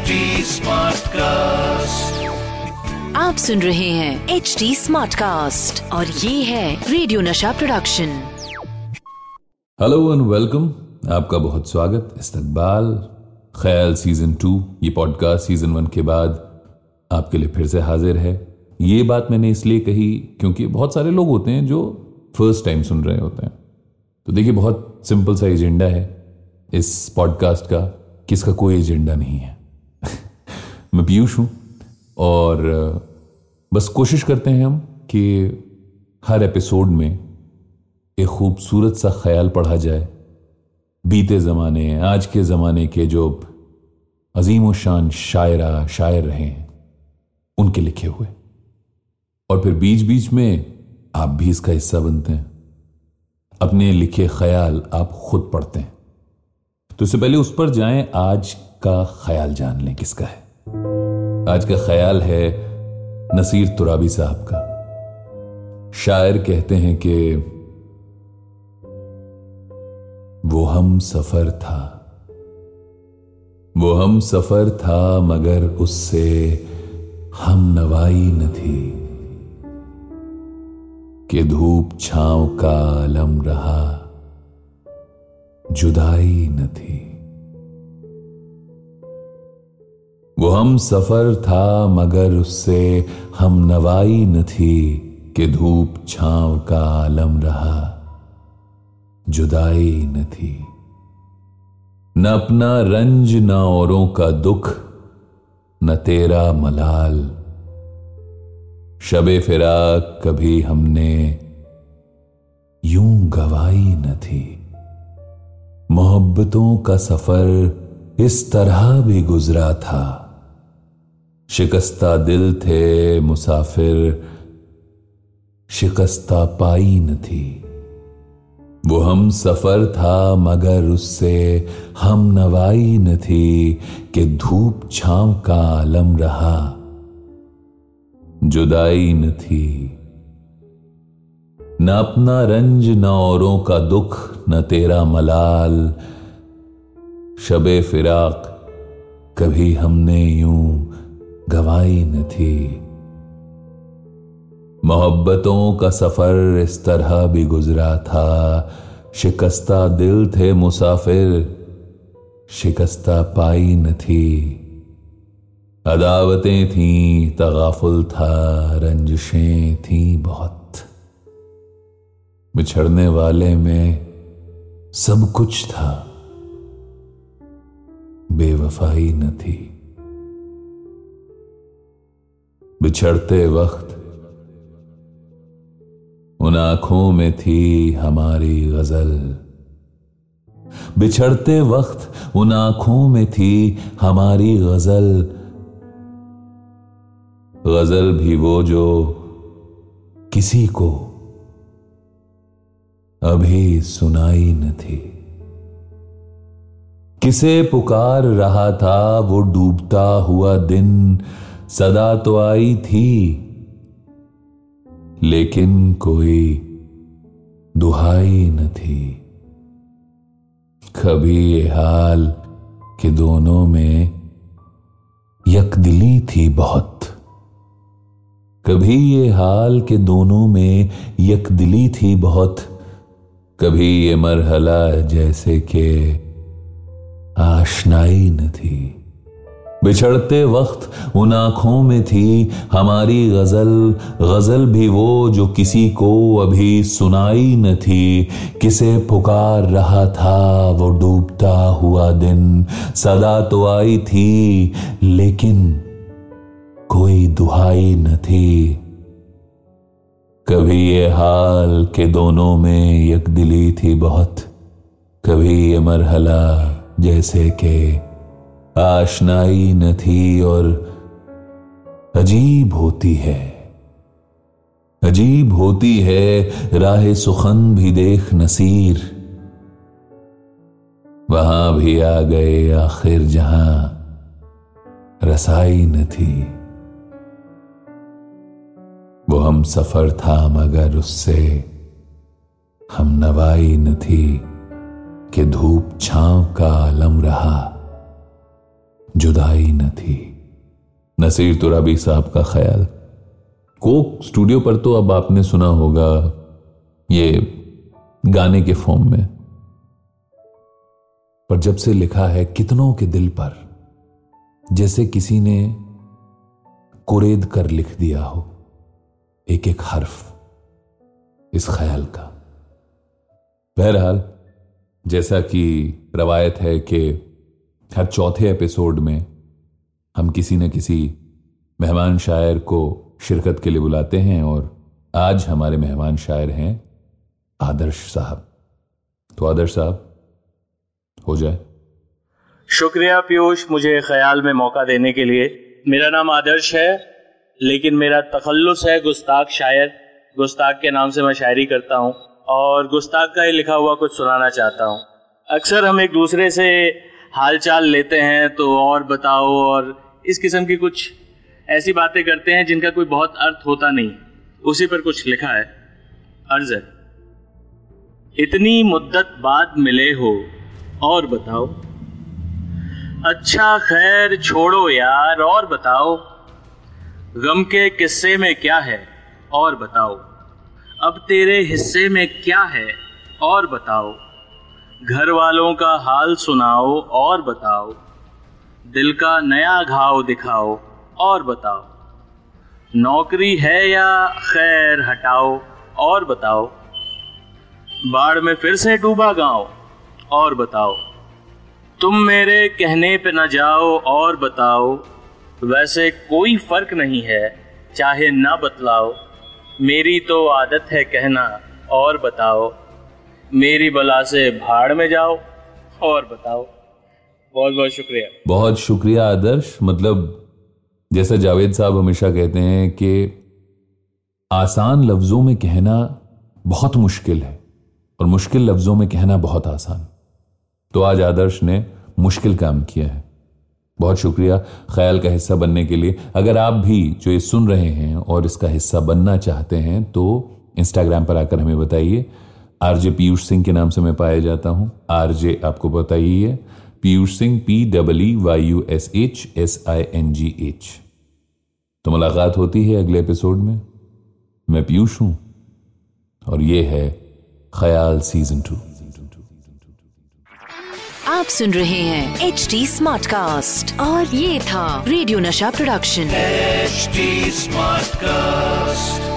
HD cast आप सुन रहे हैं एच डी स्मार्ट कास्ट और ये है रेडियो नशा प्रोडक्शन हेलो एंड वेलकम आपका बहुत स्वागत इस्तकबाल। ख्याल सीज़न टू ये पॉडकास्ट सीज़न वन के बाद आपके लिए फिर से हाजिर है। ये बात मैंने इसलिए कही क्योंकि बहुत सारे लोग होते हैं जो फ़र्स्ट टाइम सुन रहे होते हैं। तो देखिए बहुत सिंपल सा एजेंडा है इस पॉडकास्ट का किसका कोई एजेंडा नहीं है। मैं पीयूष हूँ और बस कोशिश करते हैं हम कि हर एपिसोड में एक खूबसूरत सा ख्याल पढ़ा जाए। बीते ज़माने, आज के ज़माने के जो अजीम व शान शायरा, शायर रहे हैं, उनके लिखे हुए। और फिर बीच बीच में आप भी इसका हिस्सा बनते हैं। अपने लिखे ख्याल आप खुद पढ़ते हैं। तो इससे पहले उस पर जाएँ, आज का ख्याल जान लें किसका है। आज का ख्याल है नसीर तुराबी साहब का। शायर कहते हैं कि वो हम सफ़र था। वो हम सफ़र था, मगर उससे हम नवाई न थी। कि धूप छांव का आलम रहा, जुदाई न थी। हम सफ़र था, मगर उससे हम नवाई न थी कि धूप छांव का आलम रहा। जुदाई न थी। न अपना रंज, न औरों का दुख, न तेरा मलाल। शबे फिराक कभी हमने यूँ गवाई न थी। मोहब्बतों का सफ़र इस तरह भी गुजरा था। शिकस्ता दिल थे मुसाफिर, शिकस्ता पाई न थी। वो हम सफ़र था मगर उससे हम नवाई न थी कि धूप छांव का आलम रहा। जुदाई न थी। न अपना रंज, न औरों का दुख, न तेरा मलाल। शबे फिराक कभी हमने यूँ गवाई न थी। मोहब्बतों का सफ़र इस तरह भी गुजरा था। शिकस्ता दिल थे मुसाफिर, शिकस्ता पाई न थी। अदावतें थीं, तगाफुल था, रंजिशें थीं बहुत। बिछड़ने वाले में सब कुछ था। बेवफाई न थी। बिछड़ते वक्त, उन आँखों में थी हमारी गज़ल। बिछड़ते वक्त, उन आँखों में थी हमारी गज़ल। गज़ल भी वो जो किसी को अभी सुनाई न थी। किसे पुकार रहा था वो डूबता हुआ दिन सदा तो आई थी, लेकिन कोई दुहाई न थी। कभी ये हाल कि दोनों में यकदिली थी बहुत। कभी ये हाल के दोनों में यकदिली थी बहुत। कभी ये मरहला जैसे कि आशनाई न थी। बिछड़ते वक्त उन आँखों में थी हमारी गज़ल। गज़ल भी वो जो किसी को अभी सुनाई न थी। किसे पुकार रहा था वो डूबता हुआ दिन। सदा तो आई थी, लेकिन कोई दुहाई न थी। कभी ये हाल के दोनों में यकदिली थी बहुत। कभी ये मरहला जैसे के आशनाई न थी और अजीब होती है। अजीब होती है, राह सुखन भी देख नसीर। वहाँ भी आ गए आखिर जहाँ रसाई न थी। वो हम सफ़र था मगर उससे हम नवाई न थी कि धूप छांव का आलम रहा। जुदाई न थी। नसीर तुराबी साहब का ख्याल। कोक स्टूडियो पर तो अब आपने सुना होगा, ये गाने के फॉर्म में। पर जब से लिखा है कितनों के दिल पर, जैसे किसी ने कुरेद कर लिख दिया हो एक एक हर्फ इस ख्याल का। बहरहाल, जैसा कि रवायत है कि हर चौथे एपिसोड में हम किसी न किसी मेहमान शायर को शिरकत के लिए बुलाते हैं और आज हमारे मेहमान शायर हैं आदर्श साहब। तो आदर्श साहब, हो जाए। शुक्रिया पीयूष, मुझे ख्याल में मौका देने के लिए। मेरा नाम आदर्श है, लेकिन मेरा तखल्लुस है गुस्ताख शायर। गुस्ताख के नाम से मैं शायरी करता हूँ और गुस्ताख का ही लिखा हुआ कुछ सुनाना चाहता हूँ। अक्सर हम एक दूसरे से हालचाल लेते हैं तो और बताओ और इस किस्म की कुछ ऐसी बातें करते हैं जिनका कोई बहुत अर्थ होता नहीं। उसी पर कुछ लिखा है। अर्ज़ है। इतनी मुद्दत बाद मिले हो, और बताओ। अच्छा खैर छोड़ो यार, और बताओ। गम के किस्से में क्या है, और बताओ। अब तेरे हिस्से में क्या है, और बताओ। घर वालों का हाल सुनाओ और बताओ। दिल का नया घाव दिखाओ और बताओ। नौकरी है या खैर हटाओ और बताओ। बाढ़ में फिर से डूबा गाँव और बताओ। तुम मेरे कहने पे न जाओ और बताओ। वैसे कोई फ़र्क नहीं है, चाहे ना बतलाओ। मेरी तो आदत है कहना और बताओ। मेरी बला से भाड़ में जाओ और बताओ। बहुत बहुत शुक्रिया। बहुत शुक्रिया आदर्श। मतलब जैसा जावेद साहब हमेशा कहते हैं कि आसान लफ्जों में कहना बहुत मुश्किल है और मुश्किल लफ्जों में कहना बहुत आसान। तो आज आदर्श ने मुश्किल काम किया है। बहुत शुक्रिया ख्याल का हिस्सा बनने के लिए। अगर आप भी जो ये सुन रहे हैं और इसका हिस्सा बनना चाहते हैं तो इंस्टाग्राम पर आकर हमें बताइए। आरजे पीयूष सिंह के नाम से मैं पाया जाता हूँ। आरजे आपको बताइए। Piyush Singh P W Y U S H S I N G H तो मुलाकात होती है अगले एपिसोड में। मैं पीयूष हूँ और ये है ख्याल सीज़न टू। आप सुन रहे हैं एच डी स्मार्ट कास्ट और ये था रेडियो नशा प्रोडक्शन। H smart cast